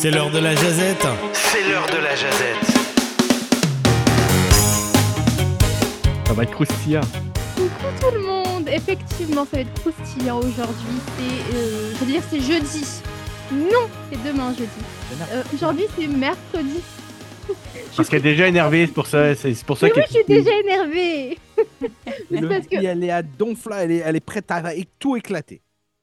C'est l'heure de la jazette. C'est l'heure de la jazette. Ça va être croustillant. Coucou tout le monde Effectivement, ça va être croustillant aujourd'hui. C'est, euh, je veux dire, c'est jeudi. Non, c'est demain jeudi. Euh, aujourd'hui, c'est mercredi. Parce qu'elle est déjà énervée, c'est pour ça, c'est pour ça Mais oui, qu'elle je suis déjà énervée. Mais Le parce que- elle est à donfla, elle est, elle est prête à tout éclater.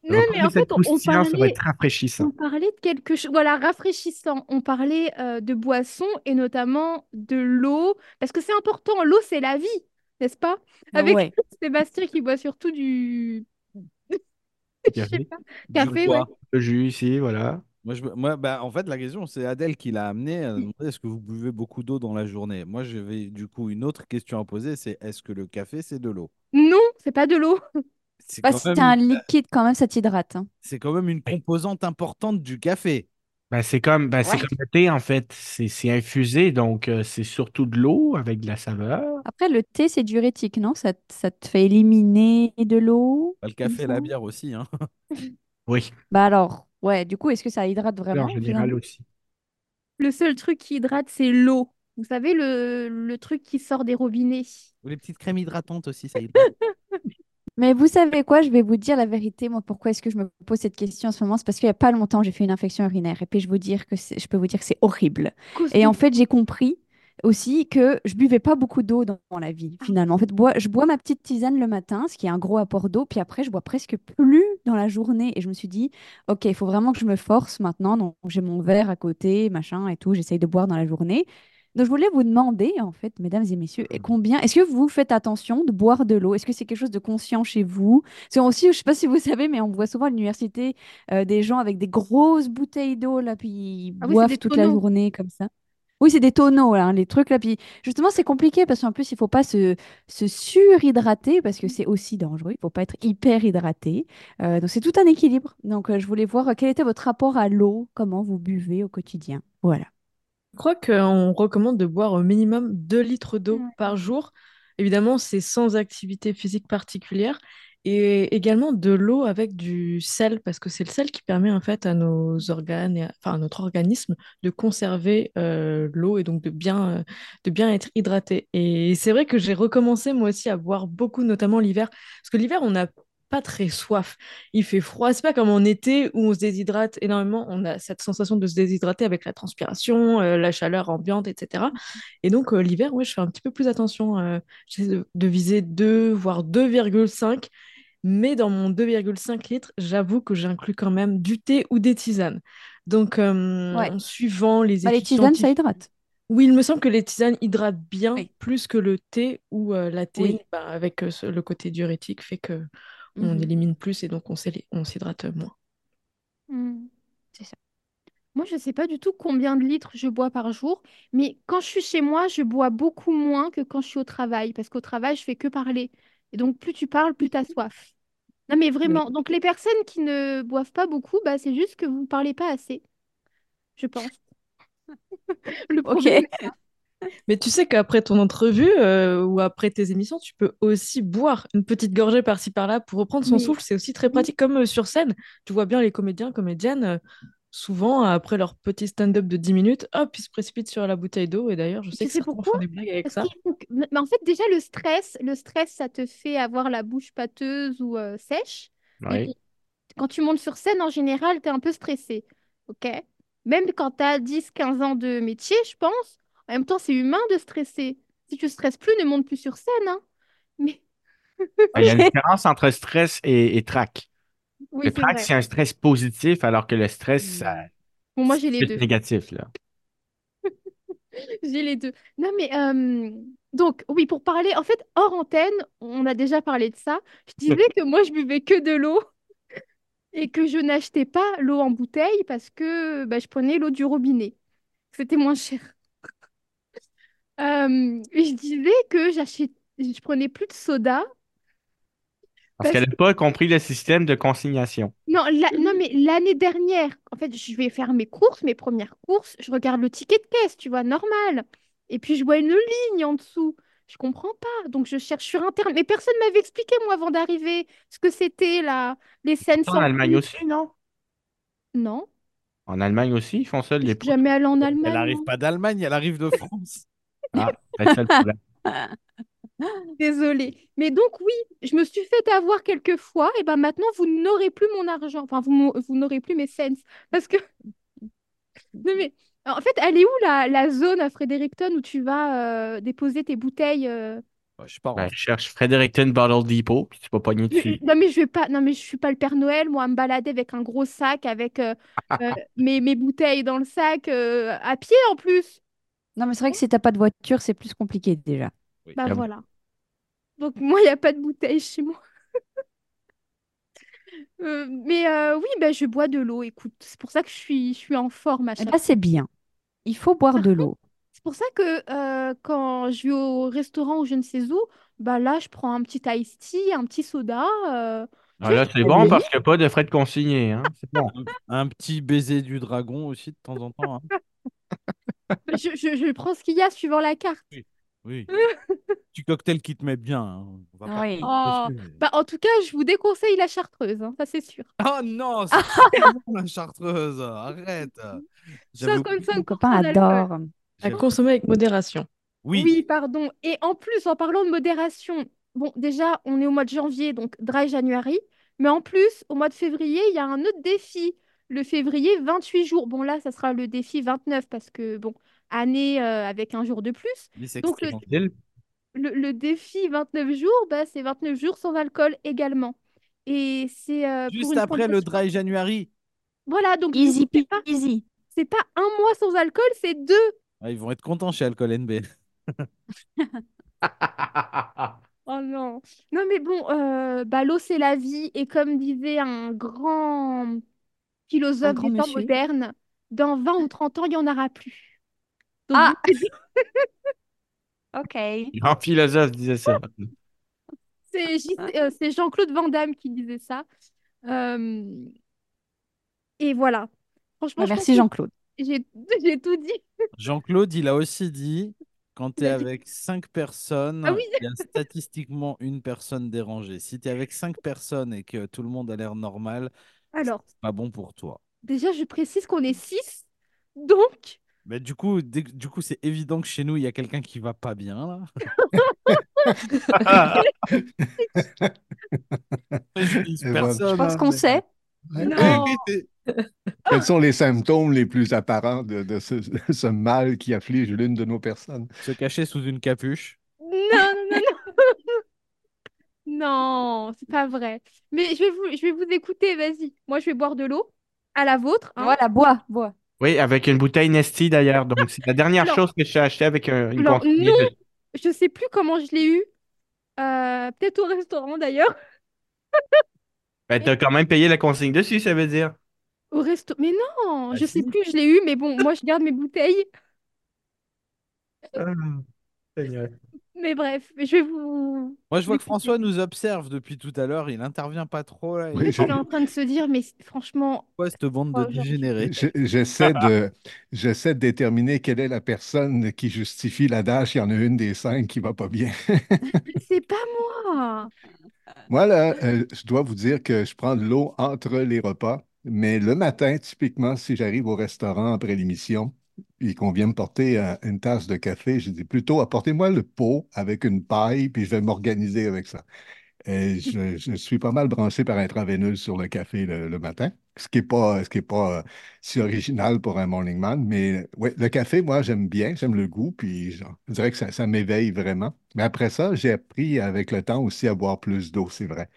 Non, mais en fait, on, parlait, être rafraîchissant. on parlait de quelque chose, voilà, rafraîchissant. On parlait euh, de boissons et notamment de l'eau, parce que c'est important. L'eau, c'est la vie, n'est-ce pas? Avec Ouais. Sébastien qui boit surtout du. Je sais Café. pas. Du Café, ouais. Le jus ici, voilà. Moi, je, moi bah, en fait, la question, c'est Adèle qui l'a amené. Est-ce que vous buvez beaucoup d'eau dans la journée? Moi, j'avais du coup une autre question à poser c'est est-ce que le café, c'est de l'eau? Non, c'est pas de l'eau. C'est Bah, si même- un liquide, quand même, ça t'hydrate. hein. c'est quand même une composante importante du café. Ben, c'est comme, ben, c'est Ouais. comme le thé, en fait. C'est c'est infusé, donc euh, c'est surtout de l'eau avec de la saveur. Après, le thé, c'est diurétique, non? Ça, ça te fait éliminer de l'eau. Bah, le café et la bière aussi. Hein. Oui, Bah alors, ouais, du coup, est-ce que ça hydrate en vraiment? général finalement aussi. Le seul truc qui hydrate, c'est l'eau. Vous savez, le, le truc qui sort des robinets. Ou les petites crèmes hydratantes aussi, ça hydrate. Mais vous savez quoi? Je vais vous dire la vérité. Moi, pourquoi est-ce que je me pose cette question en ce moment? C'est parce qu'il n'y a pas longtemps, j'ai fait une infection urinaire. Et puis, je, vous dire que je peux vous dire que c'est horrible. Et en fait, j'ai compris aussi que je buvais pas beaucoup d'eau dans, dans la vie, finalement. En fait, bois- je bois ma petite tisane le matin, ce qui est un gros apport d'eau, puis après, je bois presque plus dans la journée. Et je me suis dit, OK, il faut vraiment que je me force maintenant. Donc, j'ai mon verre à côté, machin et tout. J'essaye de boire dans la journée. Donc, je voulais vous demander, en fait, mesdames et messieurs, et combien, est-ce que vous faites attention de boire de l'eau? Est-ce que c'est quelque chose de conscient chez vous? Que aussi, je sais pas si vous savez, mais on voit souvent à l'université euh, des gens avec des grosses bouteilles d'eau, là, puis ils Ah oui, c'est boivent toute la journée comme ça. Oui, c'est des tonneaux, là, hein, les trucs là. Puis justement, c'est compliqué parce qu'en plus, il faut pas se, se surhydrater parce que c'est aussi dangereux. Il faut pas être hyper hydraté. Euh, donc, c'est tout un équilibre. Donc, euh, je voulais voir quel était votre rapport à l'eau, comment vous buvez au quotidien? Voilà. Je crois qu'on recommande de boire au minimum 2 litres d'eau par jour. Évidemment, c'est sans activité physique particulière. Et également de l'eau avec du sel, parce que c'est le sel qui permet en fait à nos organes, et à, enfin à notre organisme, de conserver euh, l'eau et donc de bien, euh, de bien être hydraté. Et c'est vrai que j'ai recommencé moi aussi à boire beaucoup, notamment l'hiver, parce que l'hiver, on n'a pas très soif. Il fait froid, c'est pas comme en été où on se déshydrate énormément. On a cette sensation de se déshydrater avec la transpiration, euh, la chaleur ambiante, etc. Et donc euh, l'hiver, ouais, je fais un petit peu plus attention. euh, J'essaie de, de viser 2, voire 2,5. Mais dans mon 2,5 litres, j'avoue que j'inclus quand même du thé ou des tisanes. Donc, Ouais. suivant les Bah, les études tisanes, ça hydrate. oui, il me semble que les tisanes hydratent bien Oui. plus que le thé ou euh, la théine, Oui. bah, avec euh, le côté diurétique, fait que on Mhm. élimine plus et donc on s'hydrate moins. Hmm. C'est ça. Moi, je sais pas du tout combien de litres je bois par jour, mais quand je suis chez moi, je bois beaucoup moins que quand je suis au travail, parce qu'au travail, je fais que parler. Et donc, plus tu parles, plus tu as soif. Non, mais vraiment. Donc, les personnes qui ne boivent pas beaucoup, bah, c'est juste que vous ne parlez pas assez, je pense. Le problème. Mais tu sais qu'après ton entrevue euh, ou après tes émissions, tu peux aussi boire une petite gorgée par-ci par-là pour reprendre son souffle. C'est aussi très Oui. pratique, comme euh, sur scène. Tu vois bien les comédiens, comédiennes, euh, souvent après leur petit stand-up de 10 minutes, hop, ils se précipitent sur la bouteille d'eau. Et d'ailleurs, je sais Tu que certains pourquoi? font des blagues avec Parce ça. Mais en fait, déjà, le stress, le stress, ça te fait avoir la bouche pâteuse ou euh, sèche. Oui. Et quand tu montes sur scène, en général, tu es un peu stressé. OK? Même quand tu as 10, 15 ans de métier, je pense, en même temps, c'est humain de stresser. Si tu stresses plus, ne monte plus sur scène. hein. Mais Ben, Il y a une différence entre stress et, et trac. oui, le trac, c'est un stress positif, alors que le stress, ça- Bon, moi, j'ai les deux. négatif. Là. J'ai les deux. Non, mais euh, donc, oui, pour parler, en fait, hors antenne, on a déjà parlé de ça. Je disais que moi, je buvais que de l'eau et que je n'achetais pas l'eau en bouteille parce que bah, je prenais l'eau du robinet. C'était moins cher. Euh, je disais que j'achète, je prenais plus de soda. Parce Parce qu'elle n'a pas compris le système de consignation. Non, la- non, mais l'année dernière, en fait, je vais faire mes courses, mes premières courses, je regarde le ticket de caisse, tu vois, normal. Et puis je vois une ligne en dessous. Je comprends pas. Donc je cherche sur Internet. Mais personne m'avait expliqué, moi, avant d'arriver, ce que c'était là, les scènes En Allemagne aussi, non? Non. En Allemagne aussi, ils font ça, Je les suis jamais allée en Elle Allemagne. n'arrive moi. pas d'Allemagne, elle arrive de France. Ah, c'est ça le problème. Désolée. Mais donc, oui, je me suis fait avoir quelques fois. Et ben maintenant, vous n'aurez plus mon argent. Enfin, vous, vous n'aurez plus mes cents. Parce que. Non, mais. En fait, elle est où la, la zone à Fredericton où tu vas euh, déposer tes bouteilles euh, Ouais, je sais pas. en Ben, je cherche Fredericton Bottle Depot, puis tu vas pogner dessus. Non, mais je vais pas. Non, mais je suis pas le Père Noël, moi, à me balader avec un gros sac, avec euh, euh, mes, mes bouteilles dans le sac, euh, à pied en plus. Non, mais c'est vrai que si t'as pas de voiture, c'est plus compliqué déjà. Bah voilà. Donc, moi, il n'y a pas de bouteille chez moi. Euh, mais euh, oui, bah, je bois de l'eau, écoute. C'est pour ça que je suis, je suis en forme à Eh chaque ben, c'est bien. Il faut boire de l'eau. C'est pour ça que euh, quand je vais au restaurant ou je ne sais où, bah là, je prends un petit iced tea, un petit soda. euh, Ah, là, c'est bon parce qu'il n'y a pas de frais de consigné. Hein? C'est bon. Un petit baiser du dragon aussi de temps en temps. hein. Je, je- je prends ce qu'il y a suivant la carte. Oui. Petit cocktail qui te met bien. hein. On va pas Oui. Oh. Bah, en tout cas, je vous déconseille la chartreuse, hein, ça c'est sûr. Oh non, c'est la chartreuse. Arrête. J'avais oublié. 55% Mon copain adore. À consommer avec modération. Oui. Oui, pardon. Et en plus, en parlant de modération, bon, déjà, on est au mois de janvier, donc dry January. Mais en plus, au mois de février, il y a un autre défi. Le février, 28 jours. Bon, là, ça sera le défi 29 parce que, bon, année euh, avec un jour de plus. Mais c'est Donc, le, le, le défi 29 jours, bah, c'est 29 jours sans alcool également. Et c'est euh, pour Juste une après le dry January. Voilà, donc Easy c'est pas, c'est pas un mois sans alcool, c'est deux. Ah, ils vont être contents chez Alcool NB. Oh non. Non, mais bon, euh, bah, l'eau, c'est la vie. Et comme disait un grand philosophe grand des temps modernes, dans 20 ou 30 ans, il n'y en aura plus. Donc, Ah. Ok. Un philosophe disait ça. c'est euh, c'est Jean-Claude Van Damme qui disait ça. Euh, Et voilà. Franchement, Bah, merci Jean-Claude. j'ai j'ai tout dit. Jean-Claude, il a aussi dit quand tu es avec cinq personnes, Ah oui. il y a statistiquement une personne dérangée. Si tu es avec cinq personnes et que tout le monde a l'air normal, Alors, c'est pas bon pour toi. déjà, je précise qu'on est 6. Donc, Mais du coup, du coup, c'est évident que chez nous, il y a quelqu'un qui va pas bien là. Je pense hein, qu'on mais- sait. Non. Quels sont les symptômes les plus apparents de, de ce, ce mal qui afflige l'une de nos personnes? Se cacher sous une capuche. Non, non, non, non. Non, c'est pas vrai. Mais je vais vous, je vais vous écouter, vas-y. Moi, je vais boire de l'eau à la vôtre. hein. Voilà, bois, bois. Oui, avec une bouteille Nesty d'ailleurs. Donc, c'est la dernière chose que je t'ai acheté avec un- une Alors, non. Je sais plus comment je l'ai eu. Euh, peut-être au restaurant d'ailleurs. Ben, t'as quand même payé la consigne dessus, ça veut dire. Au resto. Mais non, Ah, je sais si. plus, je l'ai eu, mais bon, moi, je garde mes bouteilles. Ah, Seigneur. Mais bref, je vais vous. Moi, je vois que. François nous observe depuis tout à l'heure. Il intervient pas trop là. Il Oui, On est en train de se dire, mais franchement, quoi cette bande Oh, de dégénérés Je- J'essaie de, j'essaie de déterminer quelle est la personne qui justifie l'adage. Il y en a une des cinq qui va pas bien. c'est pas moi. Moi, là, euh, je dois vous dire que je prends de l'eau entre les repas, mais le matin, typiquement, si j'arrive au restaurant après l'émission et qu'on vient me porter euh, une tasse de café, je dis plutôt apportez-moi le pot avec une paille, puis je vais m'organiser avec ça. Je, suis pas mal branché par intraveineuse sur le café le, matin, ce qui n'est pas, euh, si original pour un morning man. Mais ouais, le café, moi, j'aime bien, j'aime le goût, puis je, dirais que ça, m'éveille vraiment. Mais après ça, j'ai appris avec le temps aussi à boire plus d'eau, c'est vrai.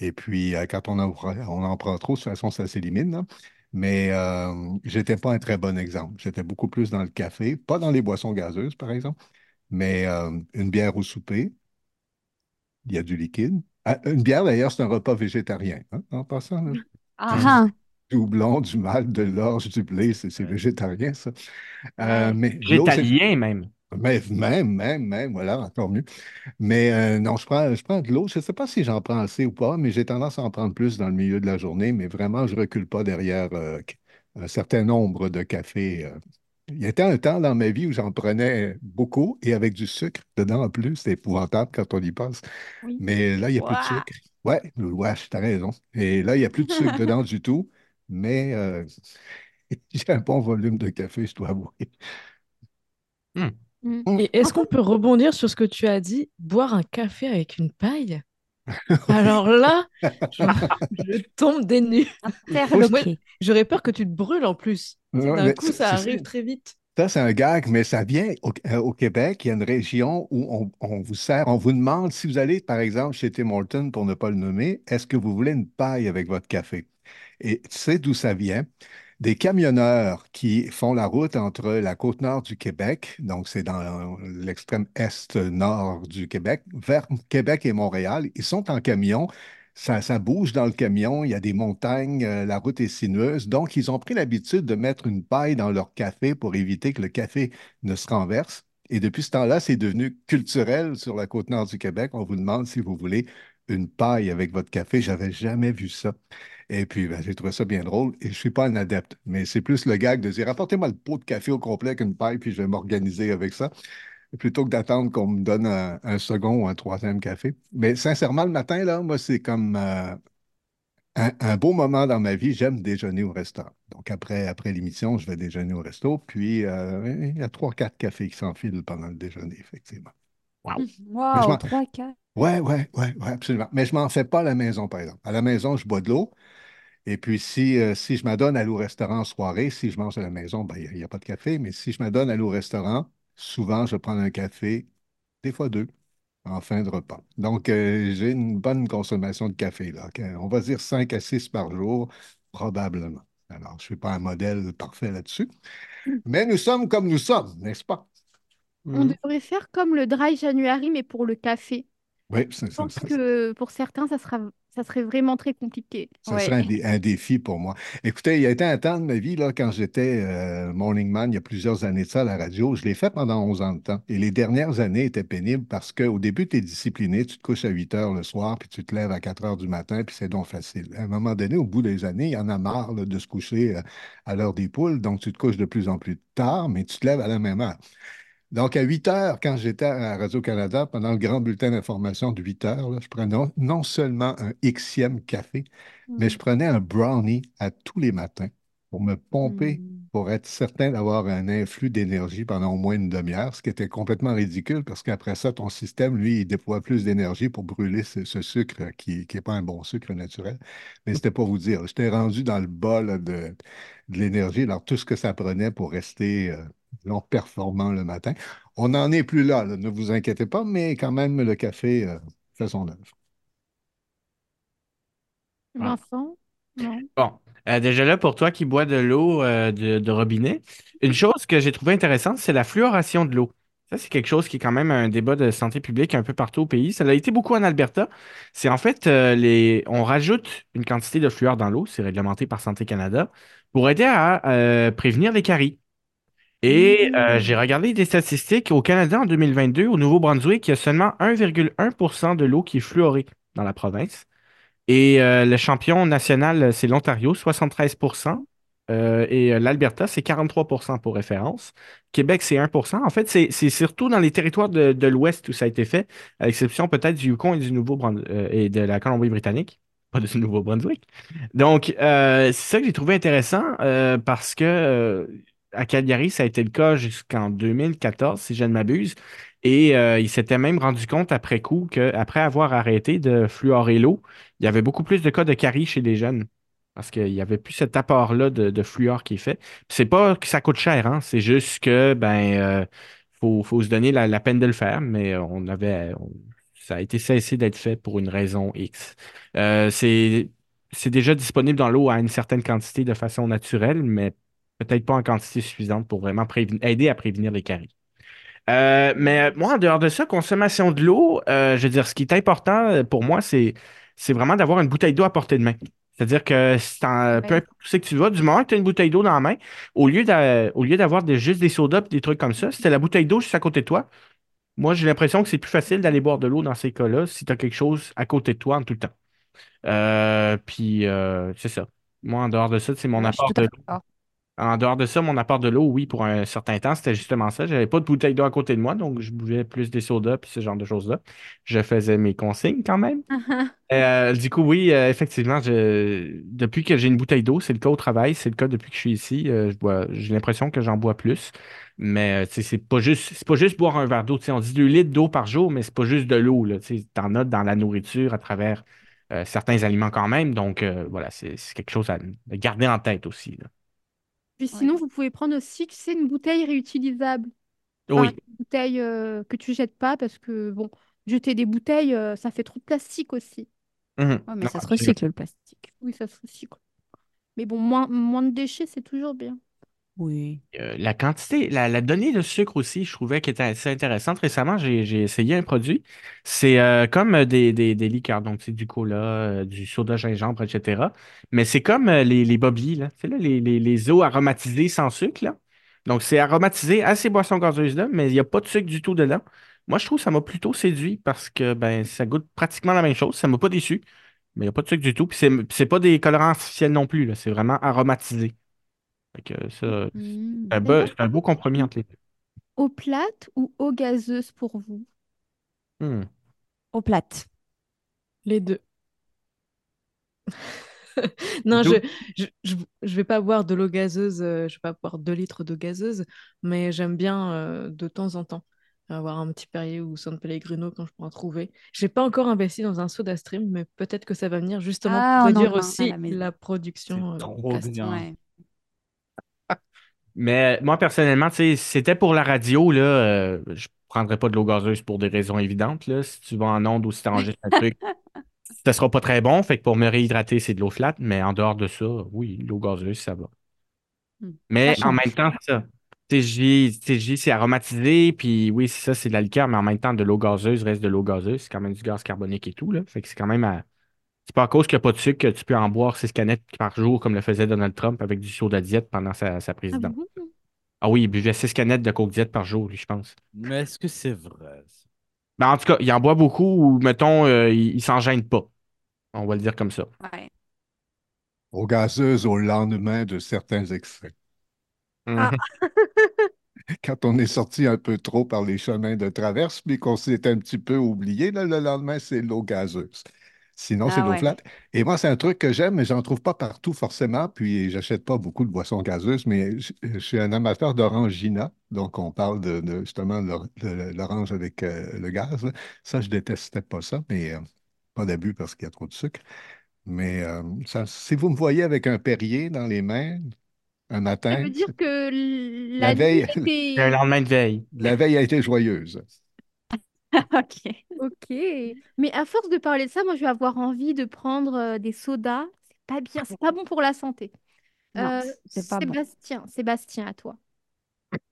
Et puis, euh, quand on en, on en prend trop, de toute façon, ça s'élimine. Mais euh, j'étais pas un très bon exemple. J'étais beaucoup plus dans le café, pas dans les boissons gazeuses, par exemple, mais euh, une bière au souper, il y a du liquide. Ah, une bière, d'ailleurs, c'est un repas végétarien, hein, en passant. là. Ah, ah. Du houblon, du malt, de l'orge, du blé, c'est végétarien, ça. Euh, mais Végétalien, même. Mais même, même, même, voilà, encore mieux. Mais euh, non, je prends, je prends de l'eau. Je ne sais pas si j'en prends assez ou pas, mais j'ai tendance à en prendre plus dans le milieu de la journée. Mais vraiment, je ne recule pas derrière euh, un certain nombre de cafés. euh. Il y était un temps dans ma vie où j'en prenais beaucoup et avec du sucre dedans en plus. C'est épouvantable quand on y pense. Oui. Mais là, il n'y a plus de sucre. Ouais, ouais, tu as raison. Et là, il n'y a plus de sucre dedans du tout. Mais euh, J'ai un bon volume de café, je dois avouer. Hmm. Mm. Et est-ce qu'on peut rebondir sur ce que tu as dit, boire un café avec une paille? Alors là, je, je tombe des nues. J'aurais peur que tu te brûles en plus. D'un coup, ça arrive très vite. Ça, c'est un gag, mais ça vient au, euh, au Québec. Il y a une région où on, on vous sert, on vous demande si vous allez, par exemple, chez Tim Hortons, pour ne pas le nommer, est-ce que vous voulez une paille avec votre café? Et tu sais d'où ça vient? Des camionneurs qui font la route entre la côte nord du Québec, donc c'est dans l'extrême est nord du Québec, vers Québec et Montréal. Ils sont en camion. Ça, ça bouge dans le camion, il y a des montagnes, euh, la route est sinueuse. Donc, ils ont pris l'habitude de mettre une paille dans leur café pour éviter que le café ne se renverse. Et depuis ce temps-là, c'est devenu culturel sur la côte nord du Québec. On vous demande si vous voulez une paille avec votre café. J'avais jamais vu ça. Et puis, ben, j'ai trouvé ça bien drôle. Et je ne suis pas un adepte, mais c'est plus le gag de dire apportez-moi le pot de café au complet qu'une paille, puis je vais m'organiser avec ça plutôt que d'attendre qu'on me donne un, un second ou un troisième café. Mais sincèrement, le matin, là, moi, c'est comme euh, un, un beau moment dans ma vie. J'aime déjeuner au restaurant. Donc, après, après l'émission, je vais déjeuner au resto. Puis, euh, il y a trois, quatre cafés qui s'enfilent pendant le déjeuner, effectivement. Waouh, m'en- 3, 4. Ouais, ouais, ouais, ouais, absolument. Mais je m'en fais pas à la maison, par exemple. À la maison, je bois de l'eau. Et puis, si, euh, si je m'adonne à aller au restaurant en soirée, si je mange à la maison, ben, il n'y a, pas de café. Mais si je m'adonne à aller au restaurant, souvent, je prends un café, des fois deux, en fin de repas. Donc, euh, j'ai une bonne consommation de café, là. On va dire 5 à 6 par jour, probablement. Alors, je ne suis pas un modèle parfait là-dessus. Mais nous sommes comme nous sommes, n'est-ce pas? On Hmm. devrait faire comme le dry January, mais pour le café. Oui, c'est Je pense ça- que pour certains, ça sera, ça serait vraiment très compliqué. Ça Ouais. serait un, dé- un défi pour moi. Écoutez, il y a été un temps de ma vie, là, quand j'étais euh, morning man, il y a plusieurs années de ça à la radio. Je l'ai fait pendant 11 ans de temps. Et les dernières années étaient pénibles parce qu'au début, tu es discipliné, tu te couches à 8 heures le soir, puis tu te lèves à 4 heures du matin, puis c'est donc facile. À un moment donné, au bout des années, il y en a marre là, de se coucher euh, à l'heure des poules, donc tu te couches de plus en plus tard, mais tu te lèves à la même heure. Donc, à 8 heures, quand j'étais à Radio-Canada, pendant le grand bulletin d'information de 8 heures, là, je prenais non, non seulement un Xème café, mais je prenais un brownie à tous les matins pour me pomper, Mm. pour être certain d'avoir un influx d'énergie pendant au moins une demi-heure, ce qui était complètement ridicule parce qu'après ça, ton système, lui, il déploie plus d'énergie pour brûler ce, ce sucre qui n'est pas un bon sucre naturel. Mais c'était pour vous dire, j'étais rendu dans le bas là, de, de l'énergie, alors tout ce que ça prenait pour rester euh, disons, performant le matin. On n'en est plus là, là, ne vous inquiétez pas, mais quand même, le café euh, fait son œuvre. Ah. Bon, Euh, déjà là, pour toi qui bois de l'eau euh, de, de robinet, une chose que j'ai trouvée intéressante, c'est la fluoration de l'eau. Ça, c'est quelque chose qui est quand même un débat de santé publique un peu partout au pays. Ça l'a été beaucoup en Alberta. C'est en fait, euh, les... on rajoute une quantité de fluor dans l'eau, c'est réglementé par Santé Canada, pour aider à euh, prévenir les caries. Et euh, j'ai regardé des statistiques. Au Canada, en 2022, au Nouveau-Brunswick, il y a seulement 1,1% de l'eau qui est fluorée dans la province. Et euh, le champion national, c'est l'Ontario, 73% euh, et euh, l'Alberta, c'est 43% pour référence. Québec, c'est 1% En fait, c'est surtout dans les territoires de, de l'Ouest où ça a été fait, à l'exception peut-être du Yukon et du Nouveau-Brunswick et de la Colombie-Britannique, pas du Nouveau-Brunswick. Donc, euh, c'est ça que j'ai trouvé intéressant euh, parce que euh, à Calgary, ça a été le cas jusqu'en 2014, si je ne m'abuse. Et euh, il s'était même rendu compte après coup qu'après avoir arrêté de fluorer l'eau, il y avait beaucoup plus de cas de caries chez les jeunes. Parce qu'il n'y avait plus cet apport-là de, fluor qui est fait. C'est pas que ça coûte cher, hein, c'est juste que ben euh, faut, se donner la, peine de le faire, mais on avait ça a été cessé d'être fait pour une raison X. Euh, c'est déjà disponible dans l'eau à une certaine quantité de façon naturelle, mais peut-être pas en quantité suffisante pour vraiment aider à prévenir les caries. Euh, mais moi, en dehors de ça, consommation de l'eau, euh, je veux dire, ce qui est important euh, pour moi, c'est, c'est vraiment d'avoir une bouteille d'eau à portée de main. C'est-à-dire que c'est peu importe où c'est que tu vas, du moment que tu as une bouteille d'eau dans la main, au lieu au lieu d'avoir des- juste des sodas et des trucs comme ça, si tu as la bouteille d'eau juste à côté de toi, moi, j'ai l'impression que c'est plus facile d'aller boire de l'eau dans ces cas-là si tu as quelque chose à côté de toi en tout le temps. Euh, puis, euh, c'est ça. Moi, en dehors de ça, c'est mon Ouais, apport de d'accord. En dehors de ça, mon apport de l'eau, oui, pour un certain temps, c'était justement ça. J'avais pas de bouteille d'eau à côté de moi, donc je buvais plus des sodas puis ce genre de choses-là. Je faisais mes consignes quand même. Ah. Euh, du coup, oui, euh, effectivement, je- depuis que j'ai une bouteille d'eau, c'est le cas au travail, c'est le cas depuis que je suis ici. euh, je bois... J'ai l'impression que j'en bois plus. Mais c'est pas juste, c'est pas juste boire un verre d'eau. On dit 2 litres d'eau par jour, mais c'est pas juste de l'eau. Tu en as dans la nourriture à travers certains aliments quand même. Donc voilà, c'est c'est quelque chose à à garder en tête aussi. là. Puis sinon, vous pouvez prendre aussi, tu sais, une bouteille réutilisable. Enfin, Oui. une bouteille euh, que tu jettes pas parce que, bon, jeter des bouteilles, euh, ça fait trop de plastique aussi. Mhm. Ouais, mais Non, ça se absolument. recycle le plastique. Oui, ça se recycle. Mais bon, moins, moins de déchets, c'est toujours bien. Oui. Euh, la quantité, la, donnée de sucre aussi, je trouvais qu'elle était assez intéressante. Récemment, j'ai essayé un produit. C'est euh, comme euh, des, des, des liqueurs, donc du cola, du soda gingembre, etc. Mais c'est comme les, les là. Les, les, les eaux aromatisées sans sucre, là. Donc c'est aromatisé à ces boissons gazeuses-là, mais il n'y a pas de sucre du tout dedans. Moi, je trouve que ça m'a plutôt séduit parce que ben, ça goûte pratiquement la même chose. Ça ne m'a pas déçu, mais il n'y a pas de sucre du tout. Puis c'est pas des colorants artificiels non plus. C'est vraiment aromatisé. Fait que ça, Mm. c'est un, beau- c'est un beau compromis entre les deux. Eau plate ou eau gazeuse pour vous? Hmm. Eau plate. Les deux. Non, D'où- je, je, je, je vais pas boire de l'eau gazeuse, euh, je vais pas boire 2 litres d'eau gazeuse, mais j'aime bien euh, de temps en temps avoir un petit Perrier ou San Pellegrino quand je peux en trouver. J'ai pas encore investi dans un soda stream, mais peut-être que ça va venir justement Ah, pour on en réduire a un à aussi la maison. la production. Euh, trop Cast- bien. ouais. Mais moi, personnellement, c'était pour la radio, là, euh, je prendrais pas de l'eau gazeuse pour des raisons évidentes. Là. Si tu vas en onde ou si tu enregistres un truc, ça sera pas très bon. Fait que pour me réhydrater, c'est de l'eau flat. Mais en dehors de ça, oui, l'eau gazeuse, ça va. Hmm. Mais Ça en même temps, c'est ça. TJ, TJ, c'est aromatisé, puis oui, c'est ça, c'est de la liqueur, mais en même temps, de l'eau gazeuse reste de l'eau gazeuse. C'est quand même du gaz carbonique et tout, là. Fait que c'est quand même à... C'est pas à cause qu'il n'y a pas de sucre que tu peux en boire six canettes par jour, comme le faisait Donald Trump avec du soda diète pendant sa, sa Ah présidence. Ah oui, il buvait six canettes de Coke Diet par jour, lui, je pense. Mais est-ce que c'est vrai? ça? Ben, en tout cas, il en boit beaucoup ou, mettons, euh, il, il s'en gêne pas. On va le dire comme ça. Ouais. Aux gazeuses au lendemain de certains extraits. Ah. Quand on est sorti un peu trop par les chemins de traverse, puis qu'on s'est un petit peu oublié, là, le lendemain, c'est l'eau gazeuse. Sinon, c'est Ah l'eau ouais. flat. Et moi, c'est un truc que j'aime, mais j'en trouve pas partout forcément. Puis, j'achète pas beaucoup de boissons gazeuses, mais je, je suis un amateur d'orangina. Donc, on parle de, de, justement de l'orange avec euh, le gaz. là. Ça, je détestais pas ça, mais euh, pas d'abus parce qu'il y a trop de sucre. Mais euh, ça, si vous me voyez avec un Perrier dans les mains un Ça matin, veut dire que La la veille- C'est était... lendemain de veille. la veille a été joyeuse. Ok. Ok. Mais à force de parler de ça, moi, je vais avoir envie de prendre euh, des sodas. C'est pas bien, c'est pas bon pour la santé. Non, Euh, c'est pas bon. Sébastien, Sébastien, à toi.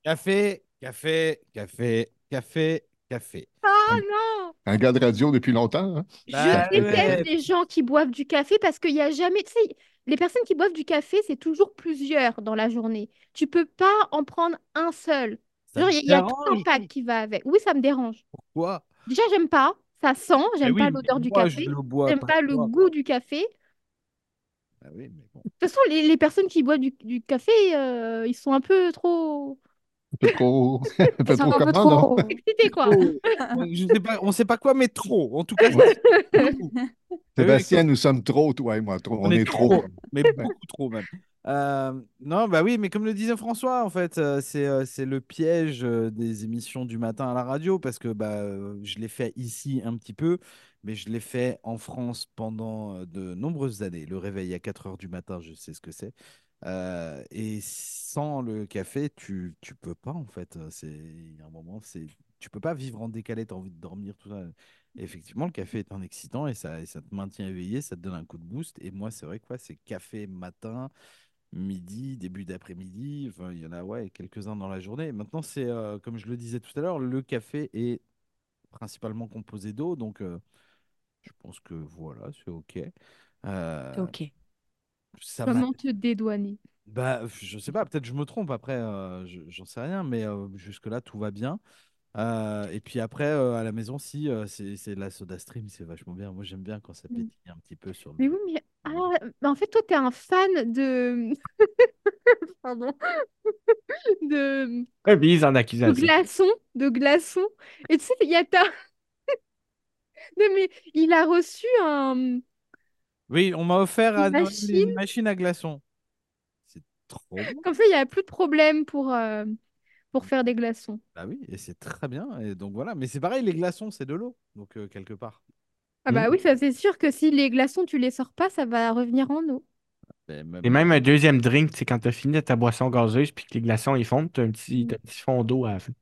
Café, café, café, café, café. Oh non! Un gars de radio depuis longtemps, hein? Bah Je déteste ouais. les gens qui boivent du café parce qu'il n'y a jamais, tu sais, les personnes qui boivent du café, c'est toujours plusieurs dans la journée. Tu peux pas en prendre un seul. Il y, a tout un pack qui va avec. Oui, ça me dérange. Pourquoi? Déjà, j'aime pas. Ça sent, j'aime oui, pas l'odeur du café, j'aime pas le goût du café. Ah oui, mais bon. De toute façon, les, les personnes qui boivent du, du café, euh, ils sont un peu trop Un peu trop, un peu trop un peu comment, non? trop. excités, quoi. Trop. je sais pas, on sait pas quoi, mais trop. En tout cas, trop. Sébastien, nous sommes trop, toi et moi, trop. On, est, trop, mais beaucoup trop même. Euh, non, bah oui, mais comme le disait François, en fait, euh, c'est euh, c'est le piège des émissions du matin à la radio parce que bah, je l'ai fait ici un petit peu, mais je l'ai fait en France pendant de nombreuses années. Le réveil à 4 heures du matin, je sais ce que c'est. Et sans le café, tu, tu peux pas, en fait. C'est un moment, c'est tu peux pas vivre en décalé, tu as envie de dormir, tout ça. Effectivement, le café est un excitant et ça, ça te maintient éveillé, ça te donne un coup de boost. Et moi, c'est vrai que ouais, c'est café matin, midi, début d'après-midi. Enfin, il y en a ouais, quelques-uns dans la journée. Maintenant, c'est euh, comme je le disais tout à l'heure, le café est principalement composé d'eau. Donc, euh, je pense que voilà, c'est OK. Euh, Ok. ça m'a- Comment te dédouaner? bah, je sais pas, peut-être je me trompe après, euh, je- j'en sais rien, mais euh, jusque-là, tout va bien. Euh, et puis après, euh, à la maison, si, euh, c'est c'est la soda stream, c'est vachement bien. Moi, j'aime bien quand ça Mm. pétille un petit peu sur le. Mais oui, mais, ah, mais en fait, toi, tu es un fan de. pardon, de, bise en de glaçons, de glaçons. Et tu sais, il y a ta... Non, mais il a reçu un... Oui, on m'a offert Une à Noël machine une machine à glaçons. C'est trop. Comme ça, il n'y a plus de problème pour, euh, pour faire des glaçons. Bah oui, et c'est très bien. Et donc voilà, mais c'est pareil, les glaçons, c'est de l'eau, donc euh, quelque part. Ah bah oui, ça c'est sûr que si les glaçons, tu les sors pas, ça va revenir en eau. Même- Et même un deuxième drink, c'est quand tu as fini de ta boisson gazeuse puis que les glaçons ils fondent, tu as un petit, t'as un petit fond d'eau à la fin.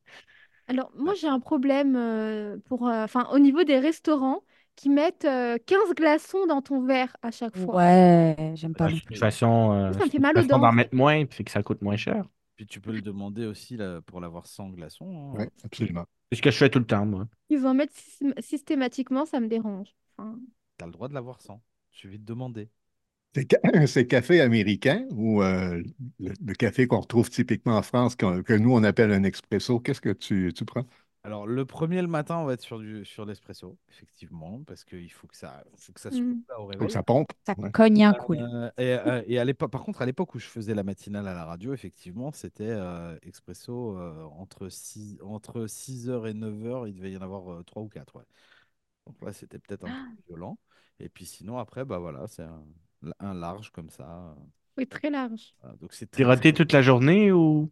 Alors, moi, j'ai un problème euh, pour, euh, enfin, au niveau des restaurants qui mettent euh, 15 glaçons dans ton verre à chaque fois. Ouais, j'aime pas De non toute façon, euh, Ça me fait mal aux façon dents. d'en mettre moins, puis que ça coûte moins cher. Puis tu peux le demander aussi là, pour l'avoir sans glaçons. hein. Oui, absolument. C'est ce que je fais tout le temps, moi. Ils en mettent systém- systématiquement, ça me dérange. Enfin, T'as le droit de l'avoir sans. Il suffit de demander. C'est ca- c'est café américain ou euh, le, le café qu'on retrouve typiquement en France, que, que nous on appelle un expresso? Qu'est-ce que tu, tu prends? Alors, le premier le matin, on va être sur, du, sur l'espresso, effectivement, parce qu'il faut que ça, faut que ça se Mm. coupe là, au Faut réveil. que ça pompe. Ça Ouais. cogne un coup. Euh, et, euh, et à l'époque, par contre, à l'époque où je faisais la matinale à la radio, effectivement, c'était euh, expresso euh, entre 6, entre 6h et 9h, il devait y en avoir 3 ou 4. Ouais. Donc là, c'était peut-être un peu plus violent. Et puis sinon, après, bah voilà, c'est un, un large comme ça. oui, très large. Voilà. Donc c'est T'es très- toute la journée ou?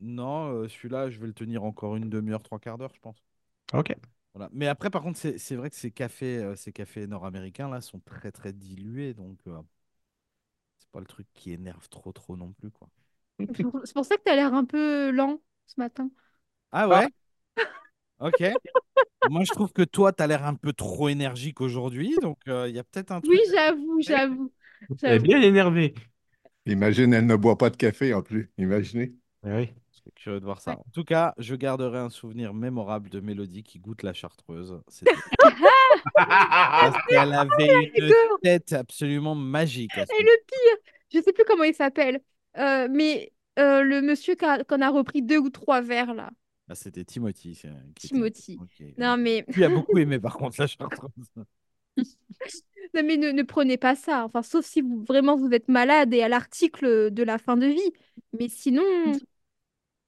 Non, euh, celui-là, je vais le tenir encore une demi-heure, trois quarts d'heure, je pense. OK. Voilà. Mais après, par contre, c'est c'est vrai que ces cafés, euh, ces cafés nord-américains là sont très très dilués, donc euh, c'est pas le truc qui énerve trop trop non plus quoi. C'est pour ça que tu as l'air un peu lent ce matin. Ah ouais? Ok. Moi, je trouve que toi, tu as l'air un peu trop énergique aujourd'hui, donc euh, il y a peut-être un truc. Oui, j'avoue, j'avoue. Elle est j'avoue. bien énervé. Imagine, elle ne boit pas de café en plus. Imaginez. Oui. Curieux de voir ça. En tout cas, je garderai un souvenir mémorable de Mélodie qui goûte la chartreuse. Parce qu'elle avait une tête absolument magique. Et le pire, je sais plus comment il s'appelle, euh, mais euh, le monsieur qu'on a repris deux ou trois verres là. Ah, c'était Timothy. était- Timothy. ok. Non mais, Lui a beaucoup aimé par contre la chartreuse. non, mais ne, ne prenez pas ça. Enfin, sauf si vous, vraiment vous êtes malade et à l'article de la fin de vie. Mais sinon,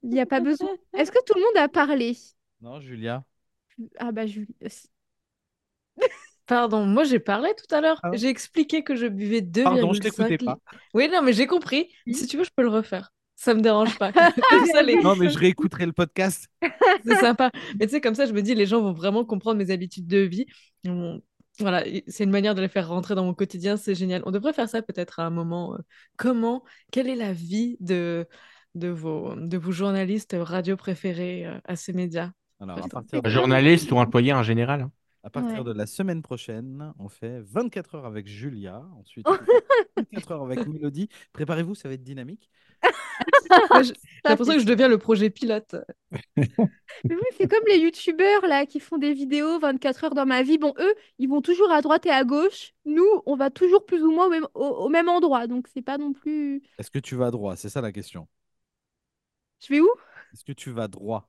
il n'y a pas besoin. Est-ce que tout le monde a parlé? Non, Julia. Ah bah je... Pardon, moi j'ai parlé tout à l'heure. Ah. J'ai expliqué que je buvais 2,5 Pardon, je t'écoutais pas. Oui, non, mais j'ai compris. Si tu veux, je peux le refaire. Ça me dérange pas. Comme ça, les- Non, mais je réécouterai le podcast. C'est sympa. Mais tu sais, comme ça, je me dis, les gens vont vraiment comprendre mes habitudes de vie. On- Voilà, c'est une manière de les faire rentrer dans mon quotidien, c'est génial. On devrait faire ça peut-être à un moment. euh, Comment, quelle est la vie de, de vos, de vos journalistes radio préférés euh, à ces médias? Alors, à partir, de, Journaliste ou employé en général. hein. à partir Ouais. de la semaine prochaine, on fait 24 heures avec Julia. Ensuite, 24 heures avec Mélodie. Préparez-vous, ça va être dynamique. J'ai l'impression que je deviens le projet pilote. Mais oui, c'est comme les youtubeurs là qui font des vidéos 24 heures dans ma vie. Bon, eux, ils vont toujours à droite et à gauche. Nous, on va toujours plus ou moins au même, au, au même endroit. Donc, c'est pas non plus. Est-ce que tu vas droit? C'est ça la question. Je vais où? Est-ce que tu vas droit?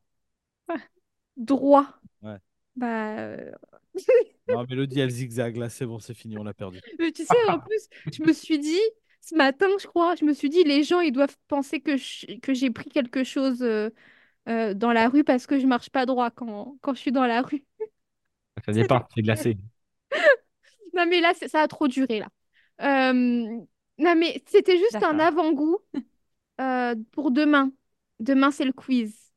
Droit. Ouais. Bah. euh, Non, Mélodie, elle zigzag. Là, c'est bon, c'est fini, on l'a perdu. mais tu sais, en plus, je me suis dit, ce matin, je crois, je me suis dit, les gens, ils doivent penser que j'ai pris quelque chose euh, euh, dans la rue parce que je marche pas droit quand, quand je suis dans la rue. Ça dépend, c'est glacé. Non, mais là, c'est- ça a trop duré, là. Euh, Non, mais c'était juste un avant-goût euh, pour demain. Demain, c'est le quiz.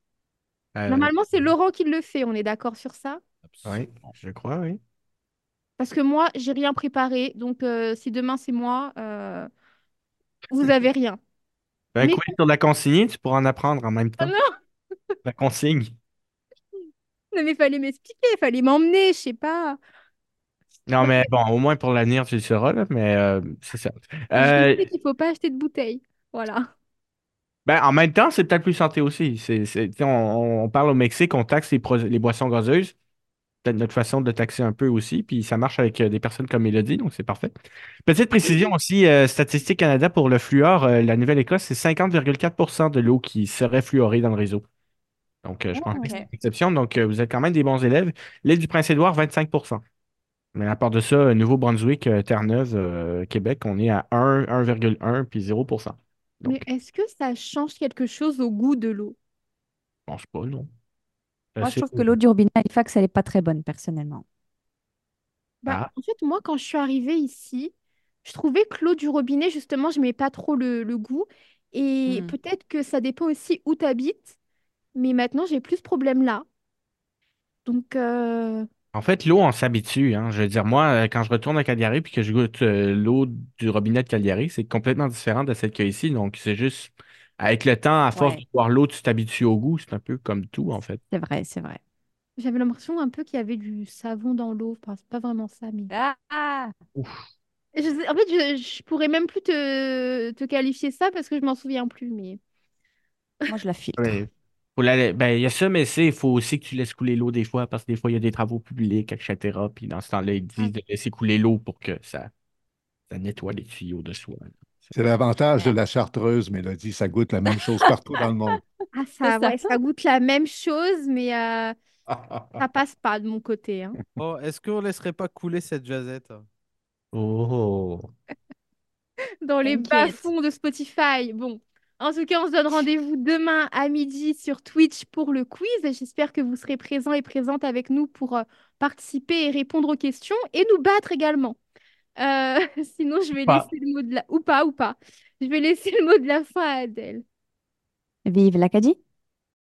Euh, Normalement, c'est Laurent qui le fait, on est d'accord sur ça? Oui, je crois, oui. Parce que moi, j'ai rien préparé. Donc, euh, si demain, c'est moi, euh, vous avez rien. Un Mais- quiz sur la consigne, tu pourras en apprendre en même Ah temps. non, La consigne. non, mais fallait m'expliquer, fallait m'emmener, je sais pas. Non, mais bon, au moins pour l'avenir, tu le sauras, là, mais euh, c'est ça. Je Euh, sais qu'il faut pas acheter de bouteilles. Voilà. Ben, en même temps, c'est peut-être plus santé aussi. C'est, on, on parle au Mexique, on taxe les, pro- les boissons gazeuses. Peut-être notre façon de taxer un peu aussi. Puis ça marche avec euh, des personnes comme Mélodie, donc c'est parfait. Petite précision aussi, euh, Statistique Canada pour le fluor, euh, la Nouvelle-Écosse, c'est 50,4% de l'eau qui serait fluorée dans le réseau. Donc, je pense que c'est une exception. Donc, vous êtes quand même des bons élèves. L'île du Prince-Édouard, 25% Mais à part de ça, Nouveau-Brunswick, Terre-Neuve, Québec, on est à 1, 1,1 puis 0 Donc, Mais est-ce que ça change quelque chose au goût de l'eau? je pense pas, non. Euh, Moi, je trouve que l'eau du robinet à Halifax, elle n'est pas très bonne, personnellement. Bah, Ah, en fait, moi, quand je suis arrivée ici, je trouvais que l'eau du robinet, justement, je n'aimais pas trop le, le goût. Et Mhm. peut-être que ça dépend aussi où tu habites. Mais maintenant, j'ai plus ce problème-là. Donc, euh, En fait, l'eau, on s'habitue. Hein. Je veux dire, moi, euh, quand je retourne à Cagliari puis que je goûte euh, l'eau du robinet de Cagliari, c'est complètement différent de celle qu'il y a ici. Donc, c'est juste, avec le temps, à force de boire l'eau, tu t'habitues au goût. C'est un peu comme tout, en fait. c'est vrai, c'est vrai. j'avais l'impression un peu qu'il y avait du savon dans l'eau. Enfin, c'est pas vraiment ça, mais... Ah! Ouf. Je sais- en fait, je, je pourrais même plus te, te qualifier ça parce que je m'en souviens plus. Mais Moi, je la filtre. Ouais. Faut la- ben, il y a ça, mais c'est, il faut aussi que tu laisses couler l'eau des fois, parce que des fois, il y a des travaux publics, etc. Puis dans ce temps-là, ils disent de laisser couler l'eau pour que ça, ça nettoie les tuyaux de soi. C'est l'avantage de la chartreuse, Mélodie. Ça goûte la même chose partout dans le monde. ah, ça, ouais, ça goûte la même chose, mais euh, ça passe pas de mon côté. hein. Oh, est-ce qu'on laisserait pas couler cette jazette? Oh. Dans les bas-fonds de Spotify. Bon, en tout cas, on se donne rendez-vous demain à midi sur Twitch pour le quiz. J'espère que vous serez présents et présentes avec nous pour euh, participer et répondre aux questions et nous battre également. Euh, sinon, je vais Pas. laisser le mot de la... Ou pas, ou pas. Je vais laisser le mot de la fin à Adèle. Vive l'Acadie!